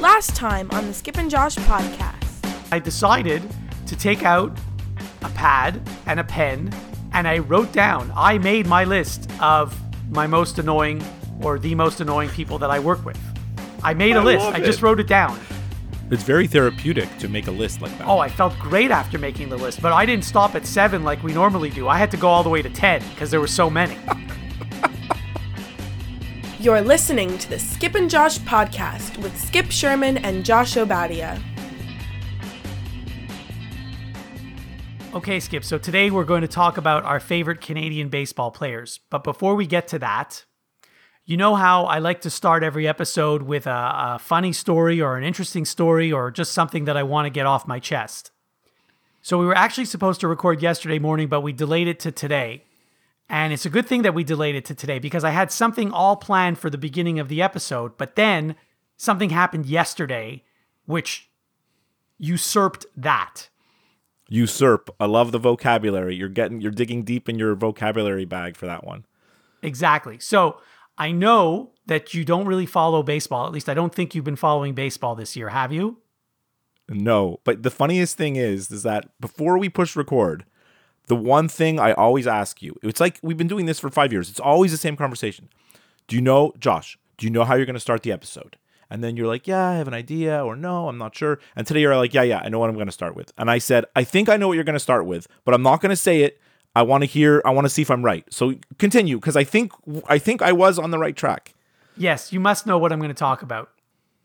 Last time on the Skip and Josh podcast. I decided to take out a pad and a pen and I wrote down, I made my list of my most annoying or the most annoying people that I work with. I made a I list. I just it. wrote it down. It's very therapeutic to make a list like that. Oh, I felt great after making the list, but I didn't stop at seven like we normally do. I had to go all the way to 10 because there were so many. You're listening to the Skip and Josh podcast with Skip Sherman and Josh Obadia. Okay, Skip. So today we're going to talk about our favorite Canadian baseball players. But before we get to that, you know how I like to start every episode with a, a funny story or an interesting story or just something that I want to get off my chest. So we were actually supposed to record yesterday morning, but we delayed it to today. And it's a good thing that we delayed it to today because I had something all planned for the beginning of the episode, but then something happened yesterday which usurped that. Usurp. I love the vocabulary. You're getting you're digging deep in your vocabulary bag for that one. Exactly. So I know that you don't really follow baseball. At least I don't think you've been following baseball this year, have you? No, but the funniest thing is is that before we push record, the one thing I always ask you, it's like we've been doing this for 5 years. It's always the same conversation. Do you know, Josh, do you know how you're going to start the episode? And then you're like, "Yeah, I have an idea," or "No, I'm not sure." And today you're like, "Yeah, yeah, I know what I'm going to start with." And I said, "I think I know what you're going to start with, but I'm not going to say it. I want to hear I want to see if I'm right." So continue because I think I think I was on the right track. Yes, you must know what I'm going to talk about.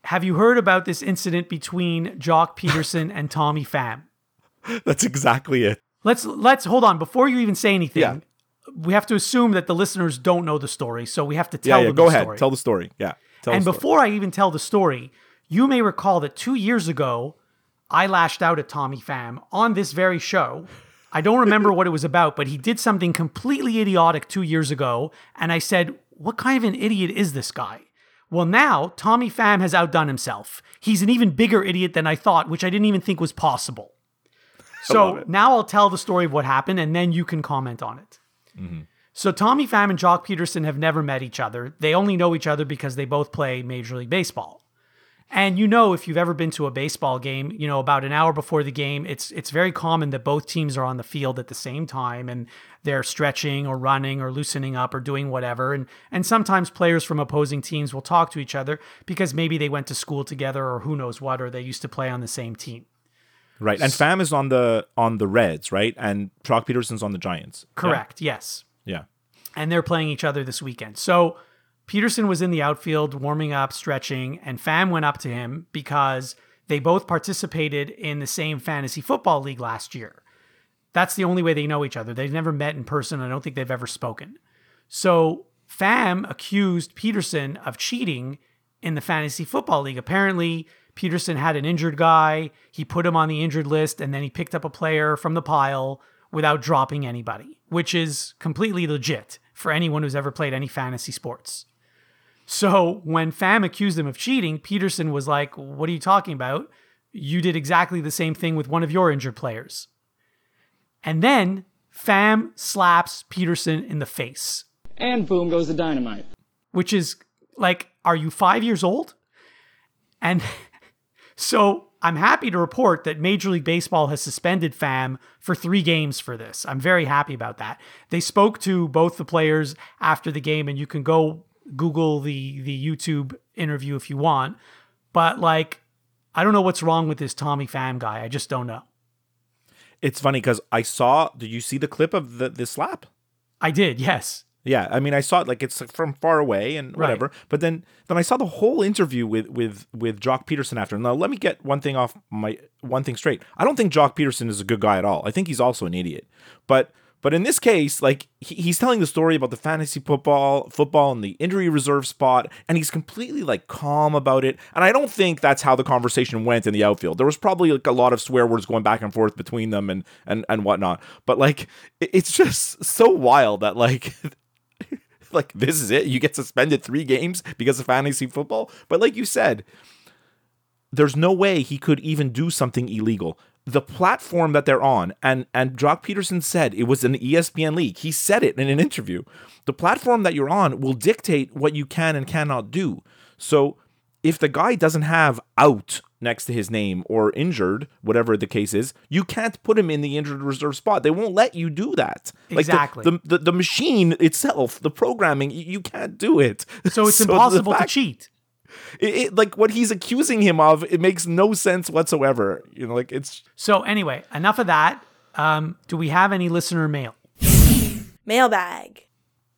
Have you heard about this incident between Joc Pederson and Tommy Pham? That's exactly it. Let's let's hold on before you even say anything. Yeah. We have to assume that the listeners don't know the story, so we have to tell yeah, yeah. them Go the ahead. story. Tell the story. Yeah. Tell and before I even tell the story, you may recall that two years ago, I lashed out at Tommy Pham on this very show. I don't remember what it was about, but he did something completely idiotic two years ago. And I said, What kind of an idiot is this guy? Well, now Tommy Pham has outdone himself. He's an even bigger idiot than I thought, which I didn't even think was possible. So now I'll tell the story of what happened and then you can comment on it. Mm-hmm. So Tommy Pham and Joc Pederson have never met each other. They only know each other because they both play Major League Baseball. And you know, if you've ever been to a baseball game, you know about an hour before the game, it's it's very common that both teams are on the field at the same time and they're stretching or running or loosening up or doing whatever. And and sometimes players from opposing teams will talk to each other because maybe they went to school together or who knows what, or they used to play on the same team. Right. And Pham is on the on the Reds, right? And Joc Pederson's on the Giants. Correct. Yes. Yeah. and they're playing each other this weekend. So Pederson was in the outfield warming up, stretching, and Pham went up to him because they both participated in the same fantasy football league last year. That's the only way they know each other. They've never met in person. I don't think they've ever spoken. So Pham accused Pederson of cheating in the fantasy football league. Apparently, Pederson had an injured guy. He put him on the injured list, and then he picked up a player from the pile without dropping anybody, which is completely legit for anyone who's ever played any fantasy sports. So when Pham accused him of cheating, Pederson was like, What are you talking about? You did exactly the same thing with one of your injured players. And then Pham slaps Pederson in the face And boom goes the dynamite. which is like, are you five years old? And so I'm happy to report that Major League Baseball has suspended Pham for three games for this. I'm very happy about that. They spoke to both the players after the game, and you can go Google the the YouTube interview if you want. But like, I don't know what's wrong with this Tommy Pham guy. I just don't know. It's funny because I saw. Did you see the clip of the the slap? I did, yes. Yeah, I mean, I saw it like it's from far away and Right. whatever. But then, then I saw the whole interview with with with Joc Pederson after. Now, let me get one thing off my one thing straight. I don't think Joc Pederson is a good guy at all. I think he's also an idiot. But but in this case, like he, he's telling the story about the fantasy football football and the injury reserve spot, and he's completely like calm about it. And I don't think that's how the conversation went in the outfield. There was probably like a lot of swear words going back and forth between them and and and whatnot. But like, it- it's just so wild that like like this is it. You get suspended three games because of fantasy football. But like you said there's no way he could even do something illegal. The platform that they're on and and Joc Pederson said it was an ESPN league. He said it in an interview. The platform that you're on will dictate what you can and cannot do. So if the guy doesn't have out next to his name or injured, whatever the case is, you can't put him in the injured reserve spot. They won't let you do that. Like the- Exactly. the, the, the machine itself, the programming, you can't do it. So it's the impossible to cheat. It, it- like what he's accusing him of, it makes no sense whatsoever. You know, like it's So anyway, enough of that. Um, do we have any listener mail? Mailbag.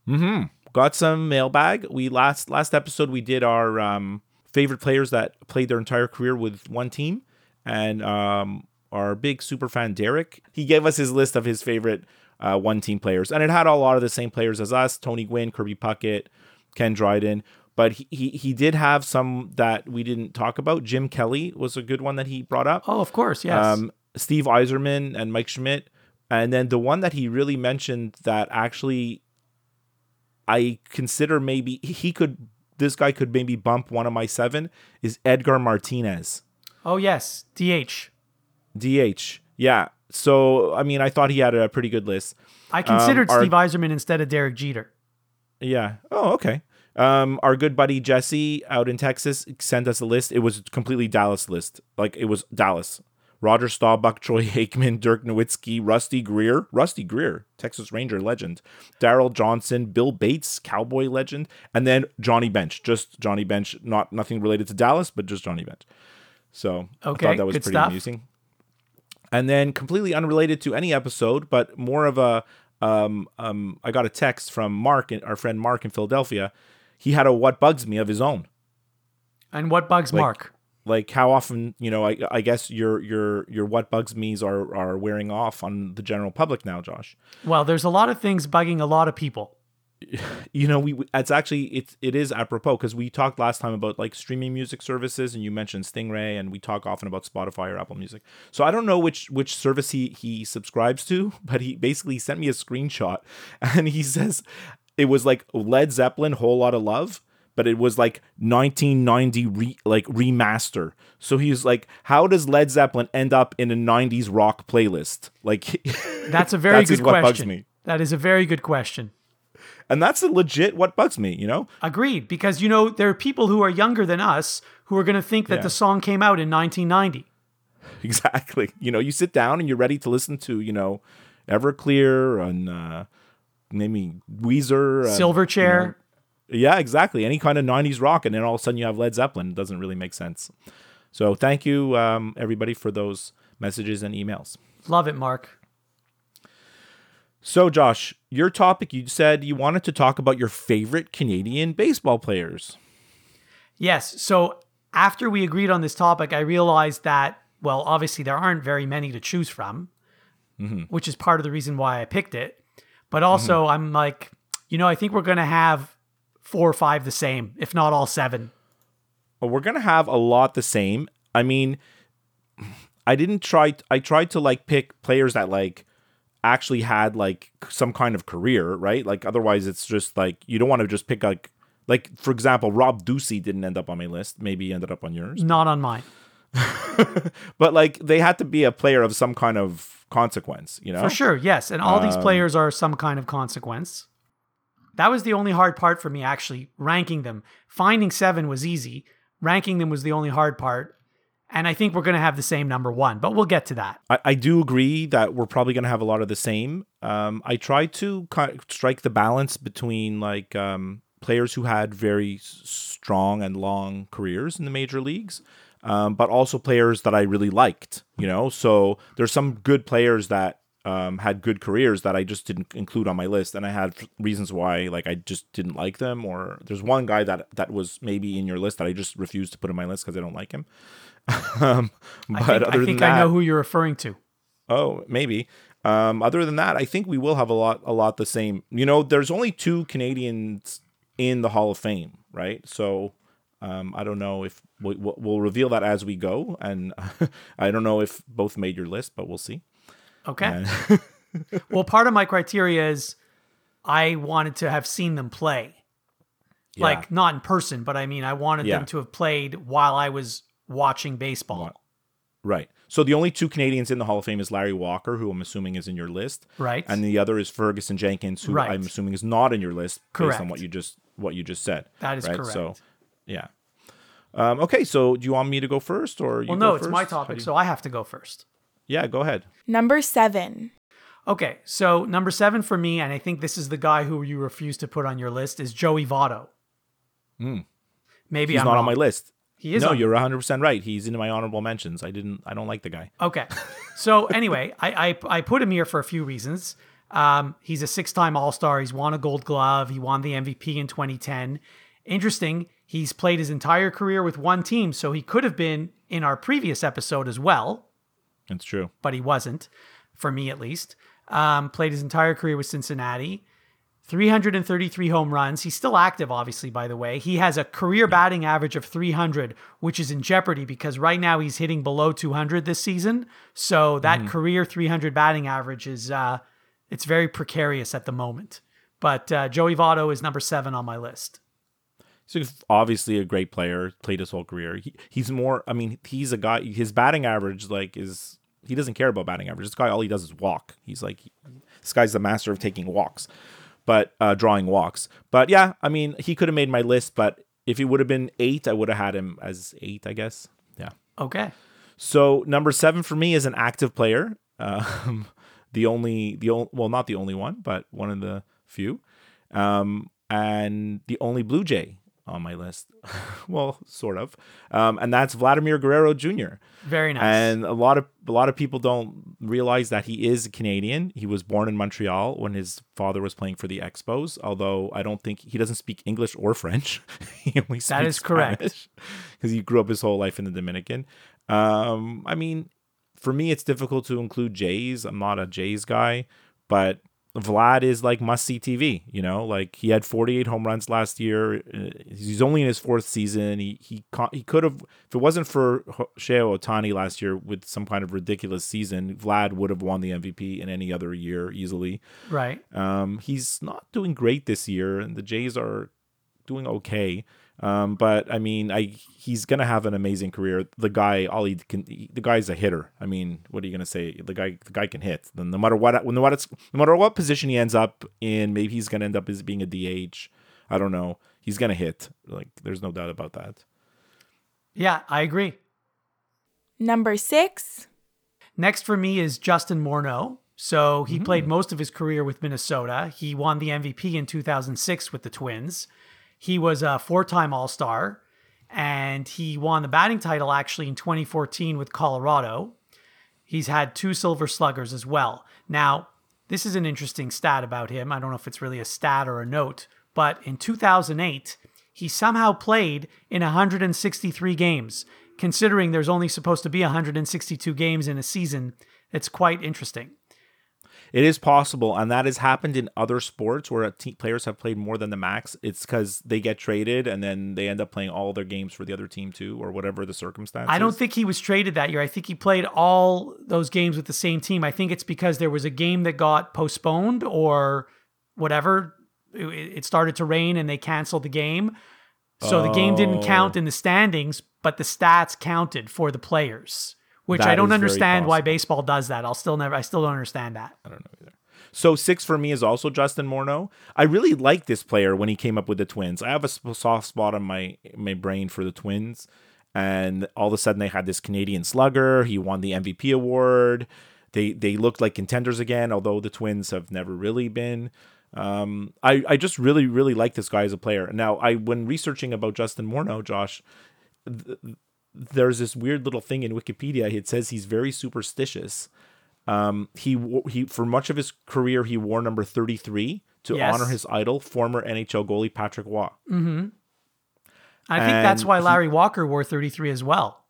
Mm-hmm. Got some mailbag. We last last episode we did our um, favorite players that played their entire career with one team, and um, our big super fan Derek he gave us his list of his favorite uh, one team players, and it had a lot of the same players as us: Tony Gwynn, Kirby Puckett, Ken Dryden. But he, he he did have some that we didn't talk about. Jim Kelly was a good one that he brought up. Oh, of course, yes. Um, Steve Yzerman and Mike Schmidt. And then the one that he really mentioned that actually I consider maybe he could, this guy could maybe bump one of my seven is Edgar Martinez, oh yes, DH. DH. Yeah. So, I mean, I thought he had a pretty good list. I considered our- Steve Yzerman instead of Derek Jeter. Yeah. Oh, okay. Um, our good buddy Jesse out in Texas sent us a list. It was completely Dallas list. Like it was Dallas. Roger Staubach, Troy Aikman, Dirk Nowitzki, Rusty Greer, Rusty Greer, Texas Ranger legend, Daryl Johnston, Bill Bates, Cowboy legend, and then Johnny Bench. Just Johnny Bench, not nothing related to Dallas, but just Johnny Bench. So I thought that was pretty stuff. amusing. And then completely unrelated to any episode, but more of a um um I got a text from Mark, our friend Mark in Philadelphia. He had a what bugs me of his own. And what bugs Like- Mark? Like how often, you know, I I guess your your your what bugs me's are are wearing off on the general public now, Josh. Well, there's a lot of things bugging a lot of people. you know we it's actually it's it is apropos because we talked last time about like streaming music services and you mentioned stingray and we talk often about spotify or apple music so i don't know which which service he he subscribes to but he basically sent me a screenshot and he says it was like led zeppelin whole lot of love but it was like 1990 re, like remaster so he's like how does led zeppelin end up in a 90s rock playlist like That's a very That's good what bugs question. me. That is a very good question. and that's a legit what bugs me you know Agreed, because you know there are people who are younger than us who are going to think that Yeah. the song came out in 1990. Exactly. You know, you sit down and you're ready to listen to, you know, Everclear and uh, maybe Weezer, and, Silverchair. you know- yeah, exactly. Any kind of '90s rock, and then all of a sudden you have Led Zeppelin. It doesn't really make sense. So thank you, um, everybody, for those messages and emails. Love it, Mark. So, Josh, your topic, you said you wanted to talk about your favorite Canadian baseball players. Yes. So after we agreed on this topic, I realized that, well, obviously there aren't very many to choose from, which is part of the reason why I picked it. But also, I'm like, you know, I think we're going to have four or five the same, if not all seven. Well, we're gonna have a lot the same. I mean, I didn't try. I tried to like pick players that like actually had like some kind of career, right? Like otherwise, it's just like you don't want to just pick like like for example, Rob Ducey didn't end up on my list. Maybe he ended up on yours, Not on mine. but like they had to be a player of some kind of consequence, you know? For sure, yes. And all these um, players are some kind of consequence. That was the only hard part for me, actually, ranking them. Finding seven was easy. Ranking them was the only hard part. And I think we're going to have the same number one, but we'll get to that. I, I do agree that we're probably going to have a lot of the same. Um, I tried to ki- strike the balance between like um, players who had very strong and long careers in the major leagues, um, but also players that I really liked. You know, so there's some good players that um, had good careers that I just didn't include on my list, and I had reasons why, like I just didn't like them. Or there's one guy that that was maybe in your list that I just refused to put in my list because I don't like him. um, but I think, other I, than think that, I know who you're referring to. Oh, maybe. Um, other than that, I think we will have a lot, a lot the same. You know, there's only two Canadians in the Hall of Fame, right? So, um, I don't know if we, we'll reveal that as we go, and I don't know if both made your list, but we'll see. Okay. And- well, part of my criteria is I wanted to have seen them play. Yeah. Like, not in person, but I mean, I wanted Yeah. them to have played while I was watching baseball. right. So the only two Canadians in the Hall of Fame is Larry Walker, who I'm assuming is in your list, Right. and the other is Ferguson Jenkins, who Right. I'm assuming is not in your list based on what you just what you just said. That is right? correct. So, yeah. Um, okay, so do you want me to go first or you Well, no, it's my first? How topic, you- so I have to go first. Yeah, go ahead. Number seven. Okay, so number seven for me, and I think this is the guy who you refuse to put on your list, is Joey Votto. Maybe He's I'm not on my list. He is. no, on- you're 100 percent right. He's in my honorable mentions. I didn't. I don't like the guy. Okay. So anyway, I, I I put him here for a few reasons. Um, he's a six-time All-Star. He's won a Gold Glove. He won the MVP in 2010. Interesting. He's played his entire career with one team, so he could have been in our previous episode as well, It's true. but he wasn't, for me at least. Um, played his entire career with Cincinnati. 333 home runs. He's still active, obviously, by the way. He has a career batting average of 300, which is in jeopardy because right now he's hitting below 200 this season. So that career 300 batting average is, uh, it's very precarious at the moment. But uh, Joey Votto is number seven on my list. He's obviously a great player. Played his whole career. He, he's more. I mean, he's a guy. His batting average, like, is he doesn't care about batting average. This guy, all he does is walk. He's like, this guy's the master of taking walks, but uh, drawing walks. But yeah, I mean, he could have made my list. But if he would have been eight, I would have had him as eight. I guess. Yeah. Okay. So number seven for me is an active player. Um, the only, the only, well, not the only one, but one of the few, um, and the only Blue Jay on my list. well, sort of, um, and that's Vladimir Guerrero Jr. Very nice. And a lot of a lot of people don't realize that he is Canadian. He was born in Montreal when his father was playing for the Expos. Although I don't think he doesn't speak English or French. he only speaks That is correct. because he grew up his whole life in the Dominican. Um, I mean, for me, it's difficult to include Jays. I'm not a Jays guy, but Vlad is like must see TV. You know, like he had 48 home runs last year. Uh, He's only in his fourth season. He he he could have if it wasn't for Ho- Shohei Ohtani last year with some kind of ridiculous season, Vlad would have won the MVP in any other year easily. right. Um, he's not doing great this year, and the Jays are doing okay. Um, but I mean, I he's gonna have an amazing career. The guy, all he can, the guy's a hitter. I mean, what are you gonna say? The guy, the guy can hit. Then no matter what, no matter no matter what position he ends up in, maybe he's gonna end up as being a DH. I don't know. He's gonna hit. Like, there's no doubt about that. Yeah, I agree. Number six. Next for me is Justin Morneau. So he Mm-hmm. played most of his career with Minnesota. He won the MVP in 2006 with the Twins. He was a four time All Star and he won the batting title actually in 2014 with Colorado. He's had two Silver Sluggers as well. Now, this is an interesting stat about him. I don't know if it's really a stat or a note, but in 2008, he somehow played in 163 games. Considering there's only supposed to be 162 games in a season, it's quite interesting. It is possible, and that has happened in other sports where te- players have played more than the max. It's because they get traded and then they end up playing all their games for the other team too, or whatever the circumstances. I don't think he was traded that year. I think he played all those games with the same team. I think it's because there was a game that got postponed or whatever. It, it started to rain and they canceled the game. So the game didn't Oh. count in the standings, but the stats counted for the players, which That I don't understand why baseball does that. I'll still never, I still don't understand that. I don't know either. So six for me is also Justin Morneau. I really like this player when he came up with the Twins. I have a soft spot on my my brain for the Twins, and all of a sudden they had this Canadian slugger. He won the MVP award. They they looked like contenders again, although the Twins have never really been. Um, I I just really really like this guy as a player. Now I when researching about Justin Morneau, Josh, th- there's this weird little thing in Wikipedia. It says he's very superstitious. Um, he he for much of his career he wore number 33 to Yes. honor his idol, former NHL goalie Patrick Roy. I think that's And why he- Larry Walker wore 33 as well.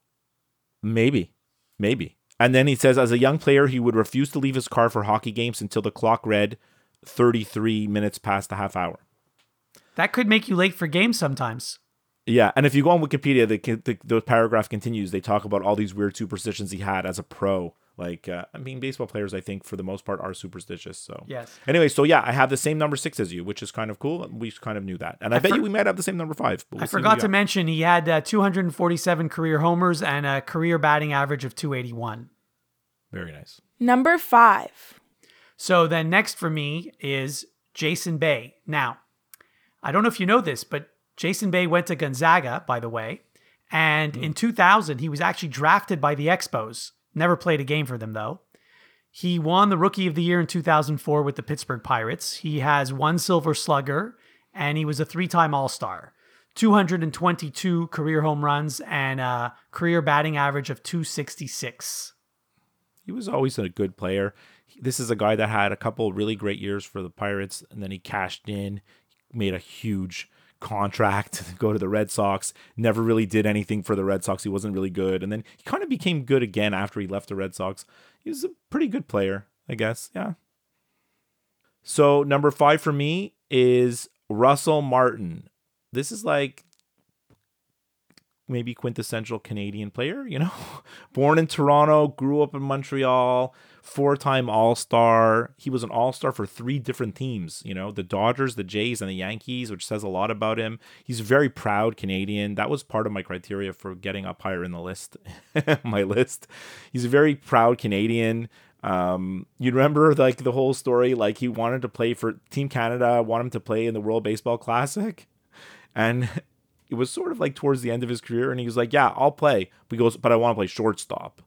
Maybe, maybe. And then he says, as a young player, he would refuse to leave his car for hockey games until the clock read 33 minutes past the half hour. That could make you late for games sometimes. Yeah, and if you go on Wikipedia, the, the the paragraph continues. They talk about all these weird superstitions he had as a pro. Like, uh, I mean, baseball players, I think for the most part, are superstitious. So Yes. Anyway, so yeah, I have the same number six as you, which is kind of cool. We kind of knew that, and I, bet for- you we might have the same number five. But we'll I forgot to mention he had uh, 247 career homers and a career batting average of 281. Very nice. Number five. So then next for me is Jason Bay. Now, I don't know if you know this, but Jason Bay went to Gonzaga, by the way, And hmm. in 2000, he was actually drafted by the Expos. Never played a game for them, though. He won the Rookie of the Year in 2004 with the Pittsburgh Pirates. He has one Silver Slugger, and he was a three time All Star. 222 career home runs and a career batting average of 266. He was always a good player. This is a guy that had a couple really great years for the Pirates, and then he cashed in, made a huge contract go to the Red Sox. Never really did anything for the Red Sox. He wasn't really good, and then he kind of became good again after he left the Red Sox. He was a pretty good player, I guess. Yeah. So number five for me is Russell Martin. This is like maybe quintessential Canadian player, you know? Born in Toronto, grew up in Montreal, four-time All-Star. He was an All-Star for three different teams, you know, the Dodgers, the Jays, and the Yankees, which says a lot about him. He's a very proud Canadian. That was part of my criteria for getting up higher in the list, my list. He's a very proud Canadian. Um, you remember like the whole story, like he wanted to play for Team Canada, want him to play in the World Baseball Classic. And it was sort of like towards the end of his career, and he was like, "Yeah, I'll play." But goes, "But I want to play shortstop."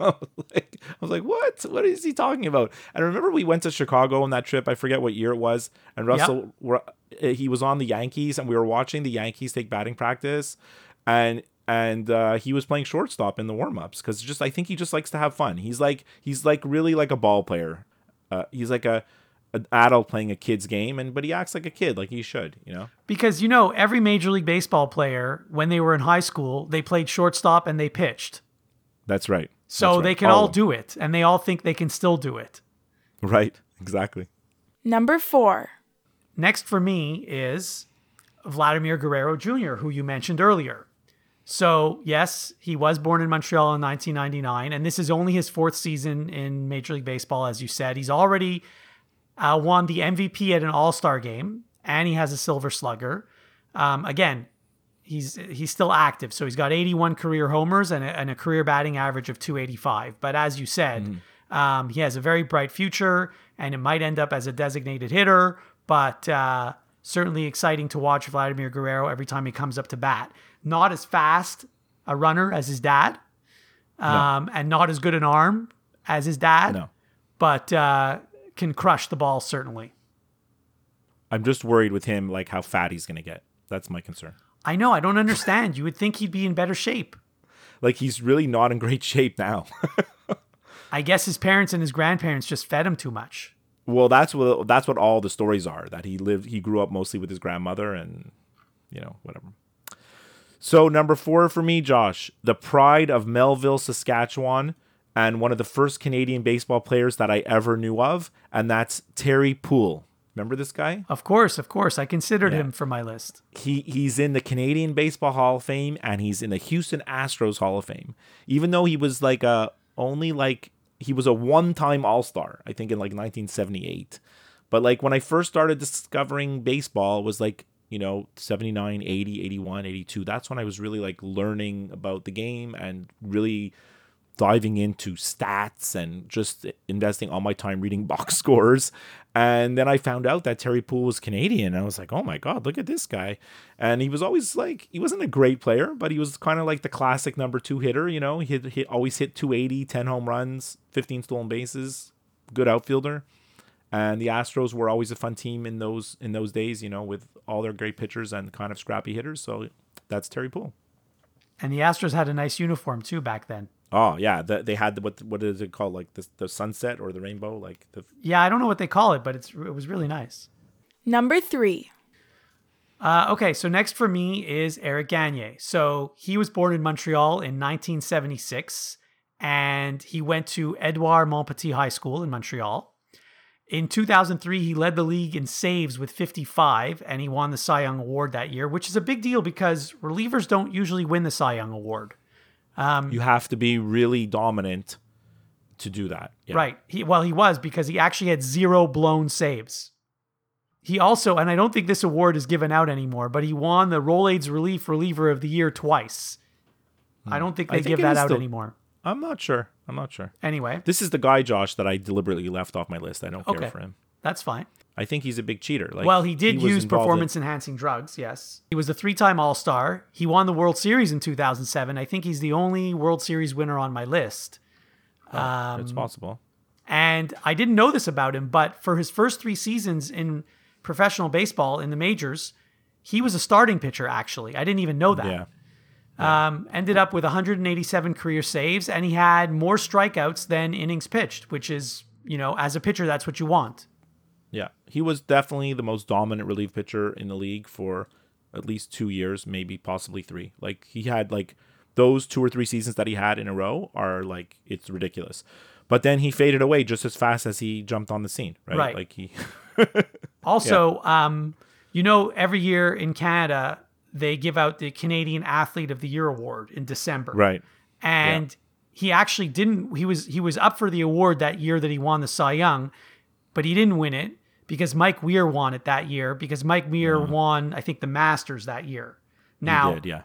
I, was like, I was like, "What? What is he talking about?" And I remember we went to Chicago on that trip. I forget what year it was, and Russell, were, he was on the Yankees, and we were watching the Yankees take batting practice, and and uh, he was playing shortstop in the warm-ups because just I think he just likes to have fun. He's like he's like really like a ball player. Uh, he's like a an adult playing a kid's game and but he acts like a kid like he should you know Because you know, every Major League Baseball player, when they were in high school, they played shortstop and they pitched. that's right So right. they can All all do it, and they all think they can still do it. right exactly Number four. Next for me is Vladimir Guerrero Jr., who you mentioned earlier. So, yes, he was born in Montreal in 1999, and this is only his fourth season in Major League Baseball, as you said. He's already uh, won the MVP at an All Star game, and he has a Silver Slugger. Um, again, he's he's still active, so he's got 81 career homers and a, and a career batting average of 285. But as you said, um, he has a very bright future, and it might end up as a designated hitter. But uh, certainly exciting to watch Vladimir Guerrero every time he comes up to bat. Not as fast a runner as his dad, um, and not as good an arm as his dad, no but uh, can crush the ball certainly. i'm just worried with him like how fat he's gonna get that's my concern I know. I don't understand. You would think he'd be in better shape. like he's really not in great shape now I guess his parents and his grandparents just fed him too much. well that's what that's what all the stories are that he lived he grew up mostly with his grandmother and you know whatever so number four for me josh the pride of melville saskatchewan and one of the first canadian baseball players that i ever knew of and that's terry puhl remember this guy Of course, of course. I considered him for my list. he he's in the Canadian Baseball Hall of Fame and he's in the Houston Astros Hall of Fame. Even though he was like a only like he was a one-time All-Star, I think in like 1978. But like when I first started discovering baseball it was like, you know, 79, 80, 81, 82. That's when I was really like learning about the game and really diving into stats and just investing all my time reading box scores. And then I found out that Terry Puhl was Canadian. And I was like, oh my God, look at this guy. And he was always like, he wasn't a great player, but he was kind of like the classic number two hitter. You know, he hit, always hit 280, 10 home runs, 15 stolen bases, good outfielder. And the Astros were always a fun team in those in those days, you know, with all their great pitchers and kind of scrappy hitters. So that's Terry Puhl. And the Astros had a nice uniform too back then. Oh yeah, the, they had the, what what is it called? Like the the sunset or the rainbow? Like the Yeah, I don't know what they call it, but it's it was really nice. Number three. Uh, okay, so next for me is Eric Gagne. So he was born in Montreal in 1976, and he went to Edouard Montpetit High School in Montreal. In 2003, he led the league in saves with 55, and he won the Cy Young Award that year, which is a big deal because relievers don't usually win the Cy Young Award. Um, you have to be really dominant to do that. Yeah. Right. He well, he was because he actually had zero blown saves. He also, and I don't think this award is given out anymore, but he won the Rolaids Relief Reliever of the Year twice. Hmm. I don't think they think give that out still- anymore. I'm not sure. I'm not sure. Anyway, This is the guy, Josh, that I deliberately left off my list. I don't care Okay. for him. that's fine. I think he's a big cheater. Like, well, he did was use involved in- performance enhancing drugs, yes. He was a three time All Star. He won the World Series in 2007. I think he's the only World Series winner on my list. Oh, it's Um, possible. And I didn't know this about him, but for his first three seasons in professional baseball in the majors, he was a starting pitcher, actually. I didn't even know that. Yeah. Um, ended up with 187 career saves, and he had more strikeouts than innings pitched, which is, you know, as a pitcher, that's what you want. Yeah, he was definitely the most dominant relief pitcher in the league for at least two years, maybe possibly three. Like he had like those two or three seasons that he had in a row are like it's ridiculous. But then he faded away just as fast as he jumped on the scene, right? Right. Like he, Also, um, you know, every year in Canada, they give out the Canadian Athlete of the Year award in December. right? and he actually didn't he was he was up for the award that year that he won the Cy Young, but he didn't win it because Mike Weir won it that year because Mike Weir won I think the Masters that year. Now, did, yeah.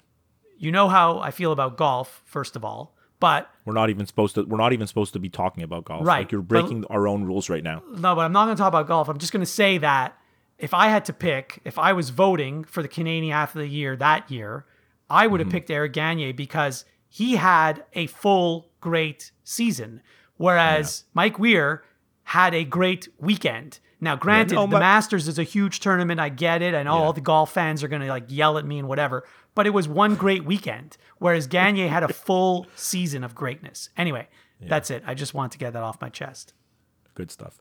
you know how I feel about golf first of all, but We're not even supposed to. We're not even supposed to be talking about golf. Right, Like you're but- breaking our own rules right now. no, but I'm not going to talk about golf. I'm just going to say that if I had to pick, if I was voting for the Canadian Athlete of the Year that year, I would have Mm-hmm. picked Eric Gagne because he had a full great season, whereas Mike Weir had a great weekend. Now, granted, no, the Masters is a huge tournament. I get it. I know all the golf fans are going to like yell at me and whatever, but it was one great weekend, whereas Gagne had a full season of greatness. Anyway, that's it. I just want to get that off my chest. Good stuff.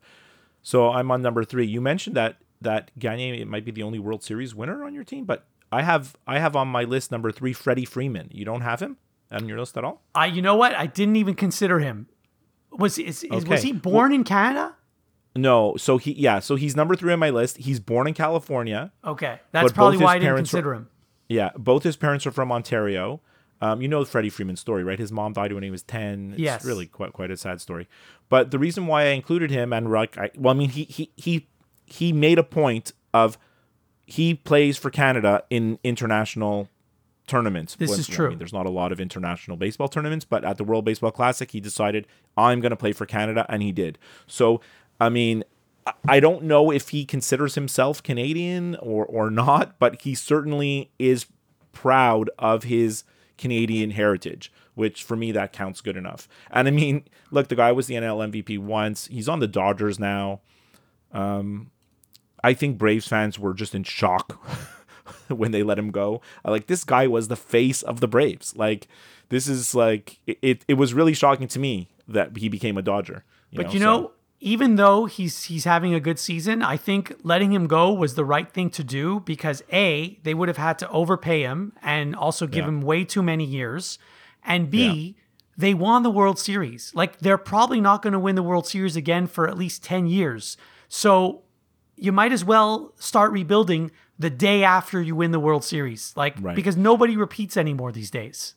So I'm on number three. You mentioned that that Gagne might be the only World Series winner on your team, but I have I have on my list number three Freddie Freeman. You don't have him on your list at all? I, you know what? I didn't even consider him. Was is, is was he born in Canada? No. So he yeah. So he's number three on my list. He's born in California. Okay, that's probably why I didn't consider him. Yeah. Both his parents are from Ontario. Um, you know Freddie Freeman's story, right? His mom died when he was ten. It's Yes. really quite quite a sad story. But the reason why I included him and like, I, well, I mean, he he he he made a point of he plays for Canada in international tournaments. This is I true. mean, there's not a lot of international baseball tournaments, but at the World Baseball Classic, he decided I'm going to play for Canada, and he did. So, I mean, I- don't know if he considers himself Canadian or or not, but he certainly is proud of his Canadian heritage, which for me that counts good enough. And I mean, look, the guy was the NL MVP once. He's on the Dodgers now. Um, I think Braves fans were just in shock when they let him go. Like this guy was the face of the Braves. Like this is like it. It, was really shocking to me that he became a Dodger. But know, you so- know, even though he's he's having a good season, I think letting him go was the right thing to do because a they would have had to overpay him and also give Yeah. him way too many years, and b they won the World Series. Like they're probably not going to win the World Series again for at least ten years. So you might as well start rebuilding the day after you win the World Series, like Right. because nobody repeats anymore these days.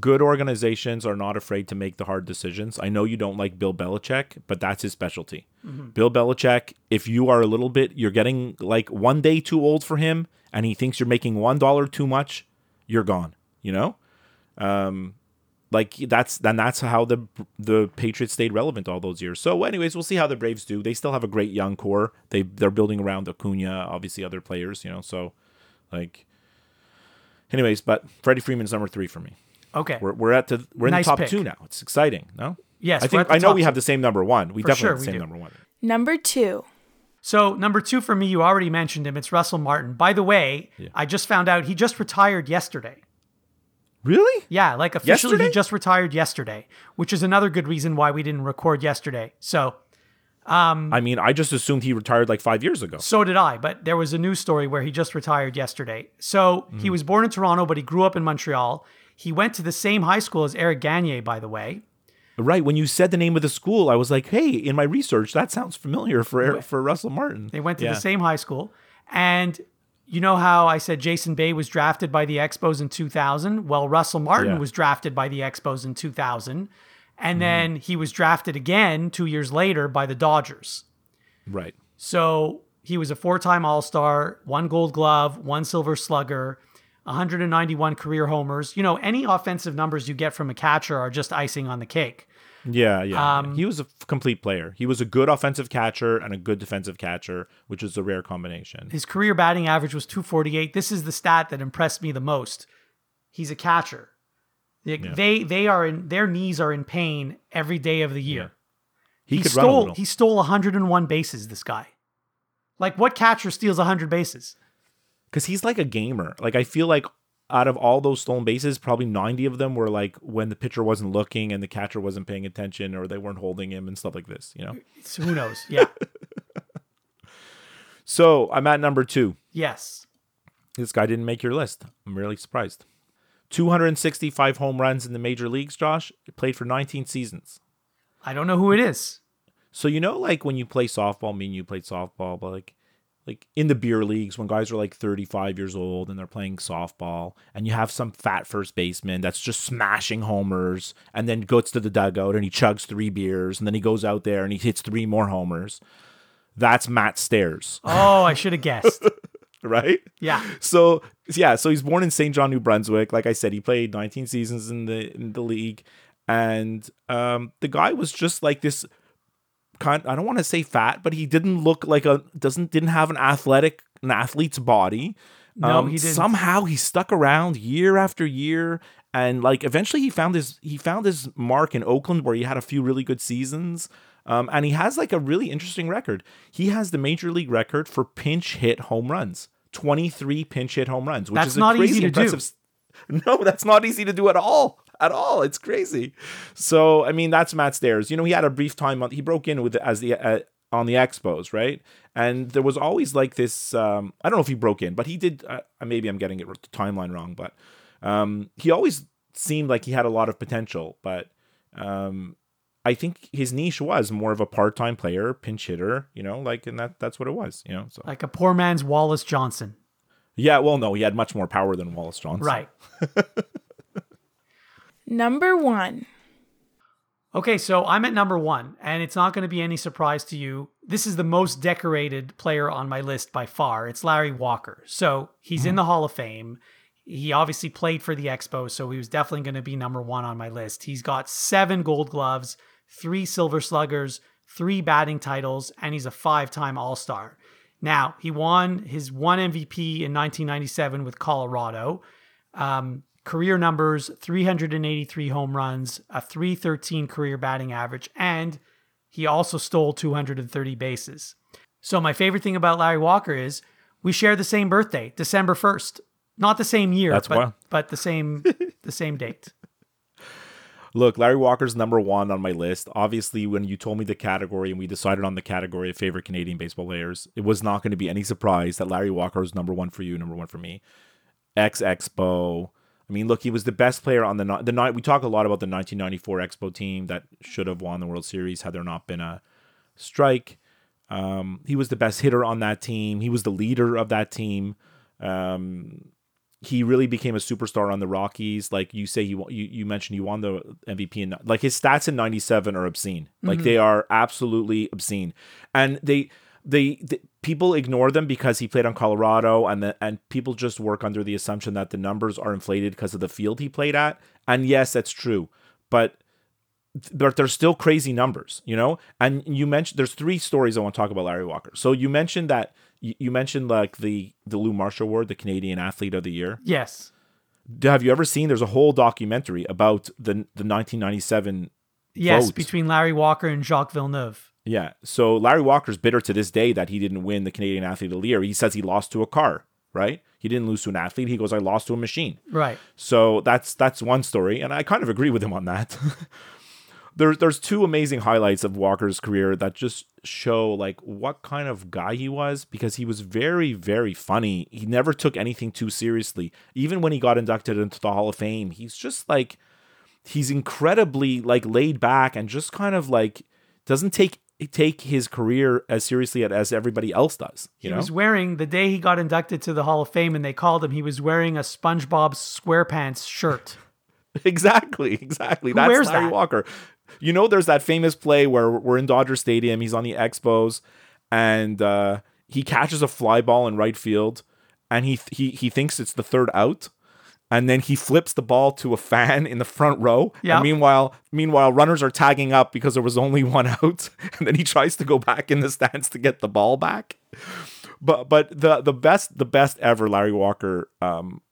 Good organizations are not afraid to make the hard decisions. I know you don't like Bill Belichick, but that's his specialty. Bill Belichick, if you are a little bit, you're getting like one day too old for him, and he thinks you're making one dollar too much, you're gone. You know, um, like that's then that's how the the Patriots stayed relevant all those years. So, anyways, we'll see how the Braves do. They still have a great young core. They they're building around Acuna, obviously other players. You know, so like. Anyways, but Freddie Freeman's number three for me. Okay, We're, we're at the we're in Nice the top pick. two now. It's exciting. No. Yes, I think I know we two. have the same number one. We For definitely sure have the same number one. Number two. So number two for me, you already mentioned him. It's Russell Martin. By the way, I just found out he just retired yesterday. Really? Yeah, like officially Yesterday? he just retired yesterday, which is another good reason why we didn't record yesterday. So I mean, I just assumed he retired like five years ago. so did I, but there was a news story where he just retired yesterday. So he Mm. was born in Toronto, but he grew up in Montreal. He went to the same high school as Eric Gagne, by the way. Right. When you said the name of the school, I was like, hey, in my research, that sounds familiar for for Russell Martin. They went to Yeah. the same high school. And you know how I said Jason Bay was drafted by the Expos in 2000? Well, Russell Martin Yeah. Was drafted by the Expos in 2000. And mm-hmm. then he was drafted again two years later by the Dodgers. Right. So he was a four time All Star, one gold glove, one silver slugger, 191 career homers. You know, any offensive numbers you get from a catcher are just icing on the cake. Yeah, yeah. Um, he was a f- complete player. He was a good offensive catcher and a good defensive catcher, which is a rare combination. His career batting average was 248. This is the stat that impressed me the most. He's a catcher. Like, Yeah. They they are in their knees are in pain every day of the year. He, He, a stole he stole 101 bases. This guy, like what catcher steals 100 bases? Because he's like a gamer. Like I feel like out of all those stolen bases, probably ninety of them were like when the pitcher wasn't looking and the catcher wasn't paying attention or they weren't holding him and stuff like this. You know. So who knows? Yeah. So I'm at number two. yes. This guy didn't make your list. I'm really surprised. 265 home runs in the major leagues, Josh. Played for 19 seasons. I don't know who it is. So you know, like when you play softball, me and you played softball, but like like in the beer leagues when guys are like 35 years old and they're playing softball and you have some fat first baseman that's just smashing homers and then goes to the dugout and he chugs three beers and then he goes out there and he hits three more homers. That's Matt Stairs, Oh, I should have guessed. right? Yeah. So yeah, so he's born in St. John, New Brunswick. Like I said, he played 19 seasons in the in the league, and um, the guy was just like this. Kind, I don't want to say fat, but he didn't look like a doesn't didn't have an athletic an athlete's body. No, Um, he didn't. Somehow he stuck around year after year, and like eventually he found his he found his mark in Oakland, where he had a few really good seasons. Um, and he has like a really interesting record. He has the major league record for pinch hit home runs. 23 pinch hit home runs, which That's is a not crazy easy to do. impressive s- No, that's not easy to do at all. At all. It's crazy. So, I mean, that's Matt Stairs. You know, he had a brief time on he broke in with as the uh, on the Expos, right? And there was always like this um I don't know if he broke in, but he did uh, maybe I'm getting it the timeline wrong, but um he always seemed like he had a lot of potential, but um I think his niche was more of a part-time player, pinch hitter, you know, like and that that's what it was, you know. So Like a poor man's Wallace Johnson. yeah, well, no, he had much more power than Wallace Johnson. Right. Number one. Okay, so I'm at number one, and it's not going to be any surprise to you. This is the most decorated player on my list by far. It's Larry Walker. So he's in the Hall of Fame. He obviously played for the Expo, so he was definitely going to be number one on my list. He's got seven gold gloves, three silver sluggers, three batting titles, and he's a five time All Star. Now, he won his one MVP in 1997 with Colorado. Um, career numbers 383 home runs, a 313 career batting average, and he also stole 230 bases. So, my favorite thing about Larry Walker is we share the same birthday, December 1st. Not the same year, That's but, wild. but the same the same date. Look, Larry Walker's number one on my list. Obviously, when you told me the category and we decided on the category of favorite Canadian baseball players, it was not going to be any surprise that Larry Walker was number one for you, number one for me. Ex Expo. I mean, look, he was the best player on the the night. We talk a lot about the 1994 Expo team that should have won the World Series had there not been a strike. Um, he was the best hitter on that team. He was the leader of that team. Um, he really became a superstar on the Rockies. Like you say, he you you mentioned he won the MVP, and like his stats in '97 are obscene. Like they are absolutely obscene, and they they, the people ignore them because he played on Colorado, and the, and people just work under the assumption that the numbers are inflated because of the field he played at. And yes, that's true, but but they're still crazy numbers, you know. And you mentioned there's three stories I want to talk about Larry Walker. So you mentioned that you, you mentioned like the the Lou Marshall Award, the Canadian Athlete of the Year. Yes. Have you ever seen? There's a whole documentary about the the 1997. Yes, Votes. between Larry Walker and Jacques Villeneuve. Yeah. So Larry Walker's bitter to this day that he didn't win the Canadian Athlete of the Year. He says he lost to a car. Right. He didn't lose to an athlete. He goes, I lost to a machine. Right. So that's that's one story, and I kind of agree with him on that. there's there's two amazing highlights of Walker's career that just show like what kind of guy he was because he was very very funny. He never took anything too seriously. Even when he got inducted into the Hall of Fame, he's just like he's incredibly like laid back and just kind of like doesn't take take his career as seriously as everybody else does. You He know, was wearing the day he got inducted to the Hall of Fame and they called him, he was wearing a SpongeBob SquarePants shirt. Exactly, exactly. That's wears Larry that? Walker. You know, there's that famous play where we're in Dodger Stadium. He's on the Expos, and uh, he catches a fly ball in right field, and he he he thinks it's the third out, and then he flips the ball to a fan in the front row. Yeah. And meanwhile, meanwhile, runners are tagging up because there was only one out, and then he tries to go back in the stands to get the ball back. But but the the best the best ever Larry Walker um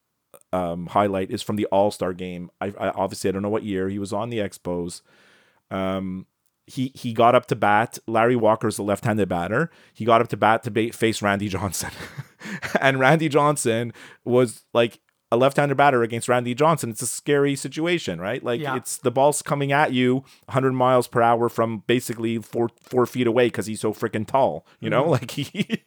um highlight is from the All Star game. I, I obviously I don't know what year he was on the Expos. Um, he he got up to bat. Larry Walker's a left-handed batter. He got up to bat to ba- face Randy Johnson, and Randy Johnson was like a left-handed batter against Randy Johnson. It's a scary situation, right? Like Yeah. it's the ball's coming at you 100 miles per hour from basically four four feet away because he's so freaking tall. You know, like he.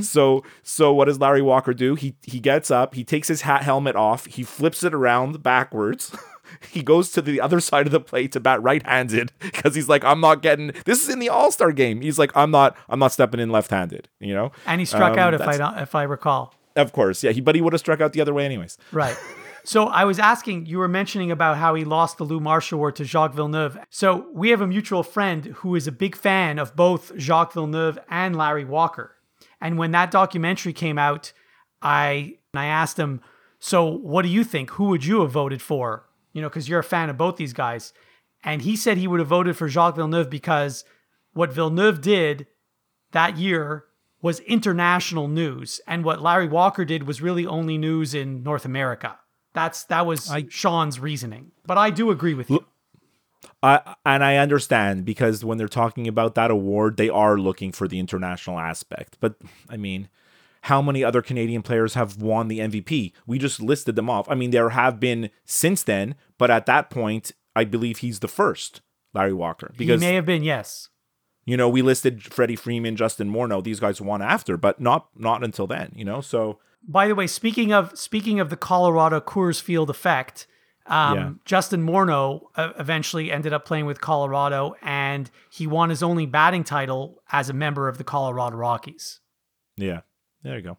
So so what does Larry Walker do? He he gets up. He takes his hat helmet off. He flips it around backwards. he goes to the other side of the plate to bat right-handed because he's like, I'm not getting. This is in the All Star game. He's like, I'm not. I'm not stepping in left-handed. You know. And he struck Um, out if I don't, if I recall. Of course, yeah. He but he would have struck out the other way anyways. Right. So I was asking, you were mentioning about how he lost the Lou Marsh Award to Jacques Villeneuve. So we have a mutual friend who is a big fan of both Jacques Villeneuve and Larry Walker. And when that documentary came out, I I asked him, "So what do you think? Who would you have voted for?" You know, because you're a fan of both these guys. And he said he would have voted for Jacques Villeneuve because what Villeneuve did that year was international news, and what Larry Walker did was really only news in North America. That's that was Sean's reasoning. But I do agree with you. I and I understand because when they're talking about that award, they are looking for the international aspect. But I mean, how many other Canadian players have won the MVP? We just listed them off. I mean, there have been since then, but at that point, I believe he's the first, Larry Walker, because he may have been, yes. You know we listed Freddie Freeman, Justin Morneau. These guys won after, but not not until then. You know, so By the way, speaking of speaking of the Colorado Coors Field effect, um, Yeah. Justin Morneau uh, eventually ended up playing with Colorado, and he won his only batting title as a member of the Colorado Rockies. Yeah, there you go.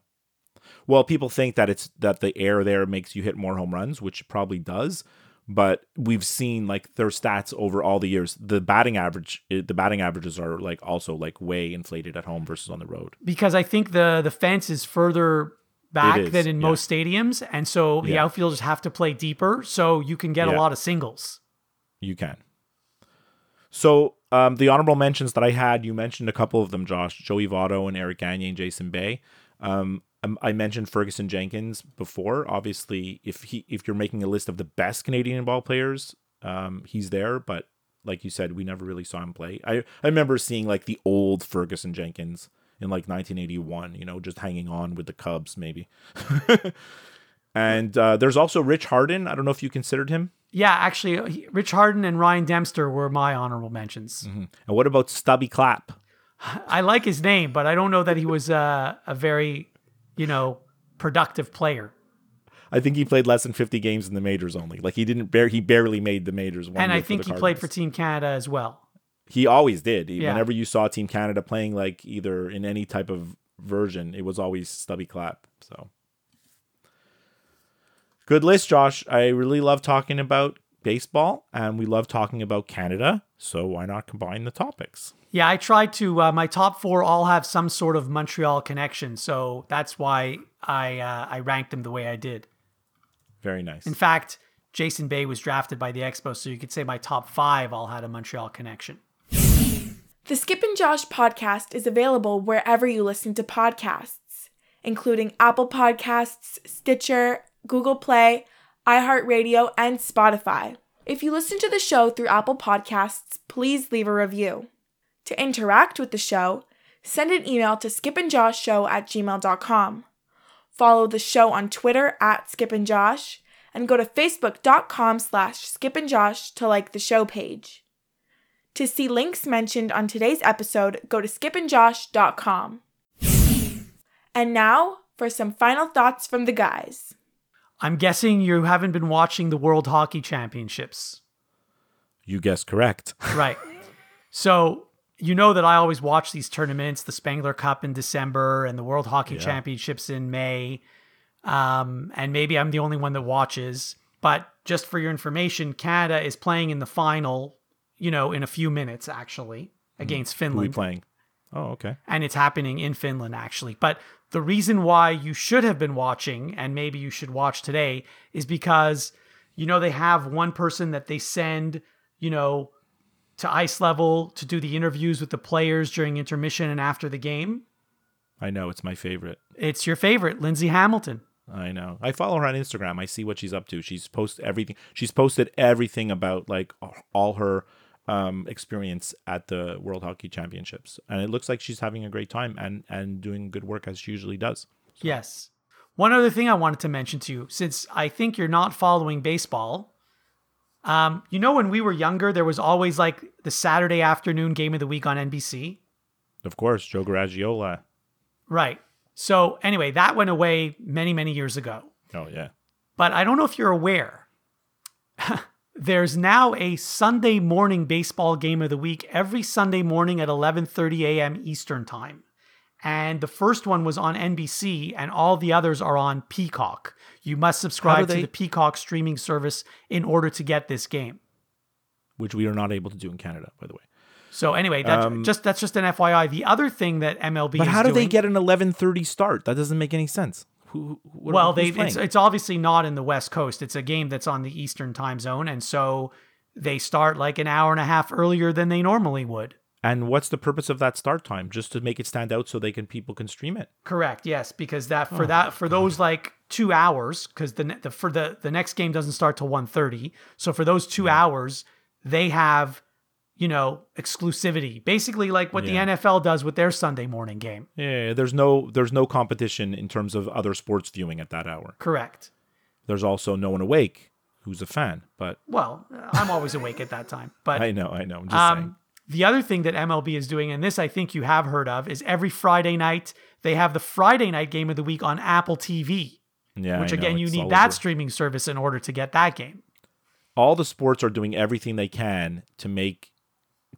Well, people think that it's that the air there makes you hit more home runs, which probably does. But we've seen like their stats over all the years. The batting average, the batting averages are like also like way inflated at home versus on the road. because I think the the fence is further back is, than in yeah. most stadiums, and so the Yeah. outfielders have to play deeper, so you can get a lot of singles. You can. So um, the honorable mentions that I had, you mentioned a couple of them, Josh, Joey Votto and Eric Gagne and Jason Bay. Um, um, I mentioned Ferguson Jenkins before. Obviously, if he if you're making a list of the best Canadian ball players, um, he's there. But like you said, we never really saw him play. I I remember seeing like the old Ferguson Jenkins in like 1981. You know, just hanging on with the Cubs, maybe. and uh, there's also Rich Harden. I don't know if you considered him. Yeah, actually, he- Rich Harden and Ryan Dempster were my honorable mentions. And what about Stubby Clapp? I like his name, but I don't know that he was uh, a very, you know, productive player. I think he played less than 50 games in the majors only. Like he didn't bear he barely made the majors one and I think he played for Team Canada as well. He always did. Yeah. Whenever you saw Team Canada playing like either in any type of version, it was always Stubby Clapp. So good list, Josh. I really love talking about baseball and we love talking about Canada. So why not combine the topics? Yeah, I tried to. Uh, my top four all have some sort of Montreal connection, so that's why I uh, I ranked them the way I did. Very nice. In fact, Jason Bay was drafted by the Expos, so you could say my top five all had a Montreal connection. The Skip and Josh podcast is available wherever you listen to podcasts, including Apple Podcasts, Stitcher, Google Play, iHeartRadio, and Spotify. If you listen to the show through Apple Podcasts, please leave a review. To interact with the show, send an email to skipandjoshshow at gmail.com. Follow the show on Twitter at skipandjosh, and go to facebook.com slash skipandjosh to like the show page. To see links mentioned on today's episode, go to skipandjosh.com. And now for some final thoughts from the guys. I'm guessing you haven't been watching the World Hockey Championships, you guessed correct. right? so you know that I always watch these tournaments, the Spengler Cup in December and the World Hockey Yeah. Championships in May. Um, and maybe I'm the only one that watches, but just for your information, Canada is playing in the final, you know, in a few minutes actually against Who are we Finland. playing? Oh, okay. and it's happening in Finland actually. But the reason why you should have been watching and maybe you should watch today is because you know they have one person that they send, you know, to ice level to do the interviews with the players during intermission and after the game. I know it's my favorite. It's your favorite, Lindsay Hamilton. I know. I follow her on Instagram. I see what she's up to. She's posted everything. She's posted everything about like all her um, experience at the World Hockey Championships, and it looks like she's having a great time and and doing good work as she usually does. Yes. One other thing I wanted to mention to you, since I think you're not following baseball, um, you know, when we were younger, there was always like the Saturday afternoon game of the week on NBC. Of course, Joe Garagiola. Right. So, anyway, that went away many, many years ago. Oh yeah. But I don't know if you're aware. There's now a Sunday morning baseball game of the week every Sunday morning at 11:30 a.m. Eastern Time. And the first one was on NBC and all the others are on Peacock. You must subscribe they- to the Peacock streaming service in order to get this game. Which we are not able to do in Canada, by the way. So anyway, that's just that's just an FYI. The other thing that MLB Um, But how do they get an 11:30 start? That doesn't make any sense. Who? who what, well, they playing? it's, it's obviously not in the West Coast. It's a game that's on the Eastern time zone, and so they start like an hour and a half earlier than they normally would. And what's the purpose of that start time? Just to make it stand out so they can people can stream it. Correct. Yes, because that Oh, for that for those like two hours, because the, the for the the next game doesn't start till 1.30. So for those two hours, they have you know exclusivity, basically like what Yeah. the NFL does with their Sunday morning game. Yeah, there's no there's no competition in terms of other sports viewing at that hour. Correct. There's also no one awake who's a fan, but Well, I'm always awake at that time, but I know, I know. I'm just um, saying. The other thing that MLB is doing, and this I think you have heard of, is every Friday night they have the Friday night game of the week on Apple TV, Yeah, which again, you need that over. streaming service in order to get that game. all the sports are doing everything they can to make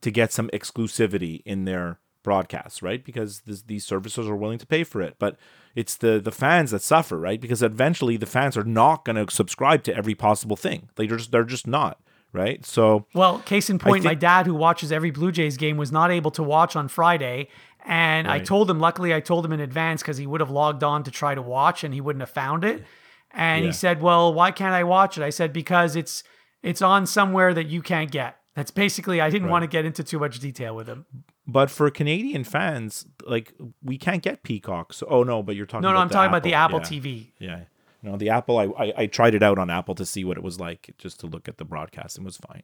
to get some exclusivity in their broadcasts, right? Because this, these services are willing to pay for it, but it's the the fans that suffer, right? Because eventually the fans are not going to subscribe to every possible thing. they're just they're just not, right? So Well, case in point, my dad, who watches every Blue Jays game, was not able to watch on Friday. And I told him, luckily, I told him in advance because he would have logged on to try to watch and he wouldn't have found it. And Yeah. he said, Well, why can't I watch it? I said, Because it's it's on somewhere that you can't get. That's basically, I didn't want to get into too much detail with him. But for Canadian fans, like we can't get Peacock. So, oh no, but you're talking. No, no, I'm the talking about the Apple yeah. TV. Yeah, no, the Apple. I, I I tried it out on Apple to see what it was like, just to look at the broadcast, and was fine.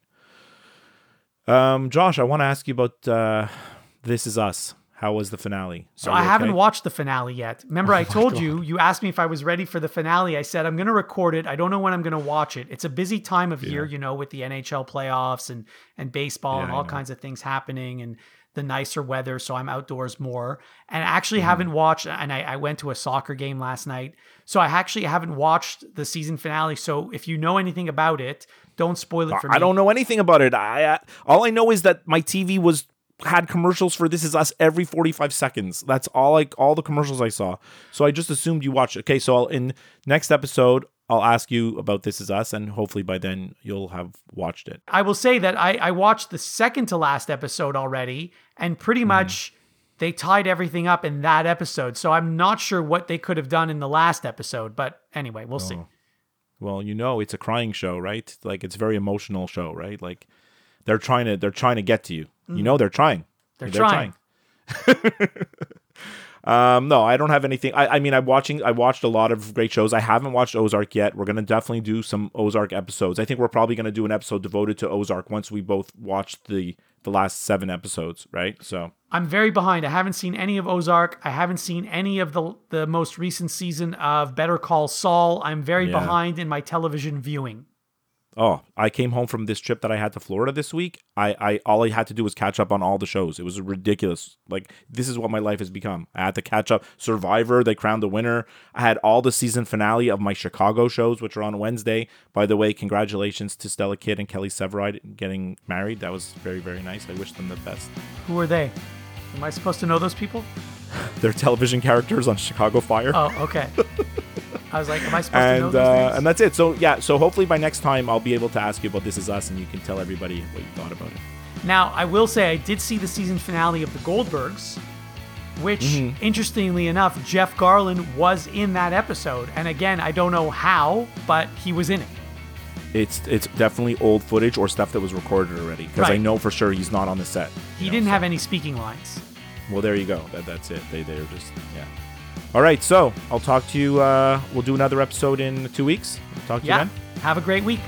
Um, Josh, I want to ask you about uh, This Is Us. How was the finale? So I you haven't? Oh watched the finale yet. Remember, I told you, you asked me if I was ready for the finale. I said, I'm going to record it. I don't know when I'm going to watch it. It's a busy time of year, you know, with the NHL playoffs and, and baseball and Yeah, I all kinds of things happening and the nicer weather. So I'm outdoors more. And I actually Mm-hmm. haven't watched, and I, I went to a soccer game last night. So I actually haven't watched the season finale. So if you know anything about it, don't spoil it for me. I don't know anything about it. I, I all I know is that my TV was had commercials for This Is Us every 45 seconds. That's all like all the commercials I saw. So I just assumed you watched. it. Okay, so I'll, in next episode I'll ask you about This Is Us, and hopefully by then you'll have watched it. I will say that I, I watched the second to last episode already, and pretty Mm-hmm. much they tied everything up in that episode. So I'm not sure what they could have done in the last episode, but anyway, we'll see. Oh. Well, you know, it's a crying show, right? Like it's a very emotional show, right? Like they're trying to they're trying to get to you. You know, they're trying. Mm. They're trying. um, no, I don't have anything. I, I mean, I'm watching. I watched a lot of great shows. I haven't watched Ozark yet. We're gonna definitely do some Ozark episodes. I think we're probably gonna do an episode devoted to Ozark once we both watched the the last seven episodes, right? So I'm very behind. I haven't seen any of Ozark. I haven't seen any of the the most recent season of Better Call Saul. I'm very Yeah. behind in my television viewing. Oh, I came home from this trip that I had to Florida this week. I, I all I had to do was catch up on all the shows. It was ridiculous. Like this is what my life has become. I had to catch up. Survivor, they crowned the winner. I had all the season finale of my Chicago shows, which are on Wednesday. By the way, congratulations to Stella Kidd and Kelly Severide getting married. That was very very nice. I wish them the best. Who are they? Am I supposed to know those people? They're television characters on Chicago Fire. Oh, okay. I was like, am I supposed to know and uh, and that's it. So yeah, so hopefully by next time I'll be able to ask you about This Is Us, and you can tell everybody what you thought about it. Now, I will say I did see the season finale of The Goldbergs, which Mm-hmm. interestingly enough, Jeff Garlin was in that episode. And again, I don't know how, but he was in it. It's it's definitely old footage or stuff that was recorded already because I know for sure he's not on the set. He know, didn't so- have any speaking lines. Well, there you go. That, that's it. They they're just yeah. All right, so I'll talk to you. Uh, we'll do another episode in two weeks. Talk to you then. Have a great week.